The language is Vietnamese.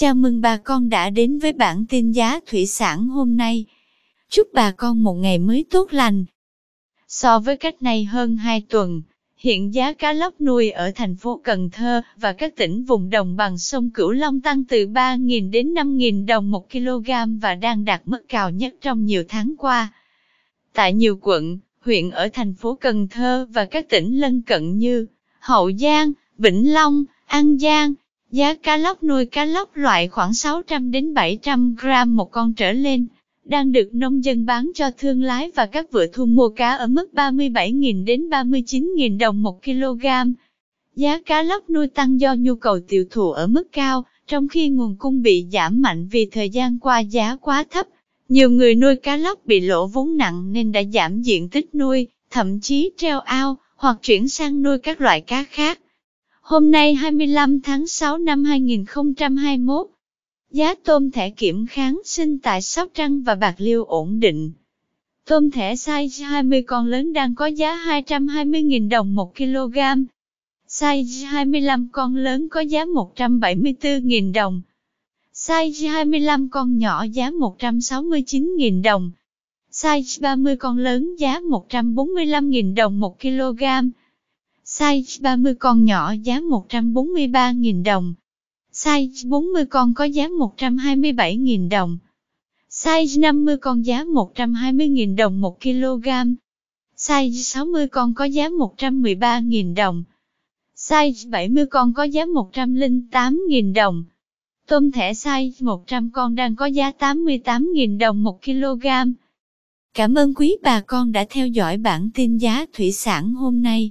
Chào mừng bà con đã đến với bản tin giá thủy sản hôm nay. Chúc bà con một ngày mới tốt lành. So với cách này hơn 2 tuần, hiện giá cá lóc nuôi ở thành phố Cần Thơ và các tỉnh vùng đồng bằng sông Cửu Long tăng từ 3.000 đến 5.000 đồng một kg và đang đạt mức cao nhất trong nhiều tháng qua. Tại nhiều quận, huyện ở thành phố Cần Thơ và các tỉnh lân cận như Hậu Giang, Vĩnh Long, An Giang, giá cá lóc nuôi cá lóc loại khoảng 600 đến 700 gram một con trở lên, đang được nông dân bán cho thương lái và các vựa thu mua cá ở mức 37.000 đến 39.000 đồng một kg. Giá cá lóc nuôi tăng do nhu cầu tiêu thụ ở mức cao, trong khi nguồn cung bị giảm mạnh vì thời gian qua giá quá thấp. Nhiều người nuôi cá lóc bị lỗ vốn nặng nên đã giảm diện tích nuôi, thậm chí treo ao, hoặc chuyển sang nuôi các loại cá khác. Hôm nay 25 tháng 6 năm 2021, giá tôm thẻ kiểm kháng sinh tại Sóc Trăng và Bạc Liêu ổn định. Tôm thẻ size 20 con lớn đang có giá 220.000 đồng 1 kg. Size 25 con lớn có giá 174.000 đồng. Size 25 con nhỏ giá 169.000 đồng. Size 30 con lớn giá 145.000 đồng 1 kg. Size 30 con nhỏ giá 143.000 đồng. Size 40 con có giá 127.000 đồng. Size 50 con giá 120.000 đồng 1 kg. Size 60 con có giá 113.000 đồng. Size 70 con có giá 108.000 đồng. Tôm thẻ size 100 con đang có giá 88.000 đồng 1 kg. Cảm ơn quý bà con đã theo dõi bản tin giá thủy sản hôm nay.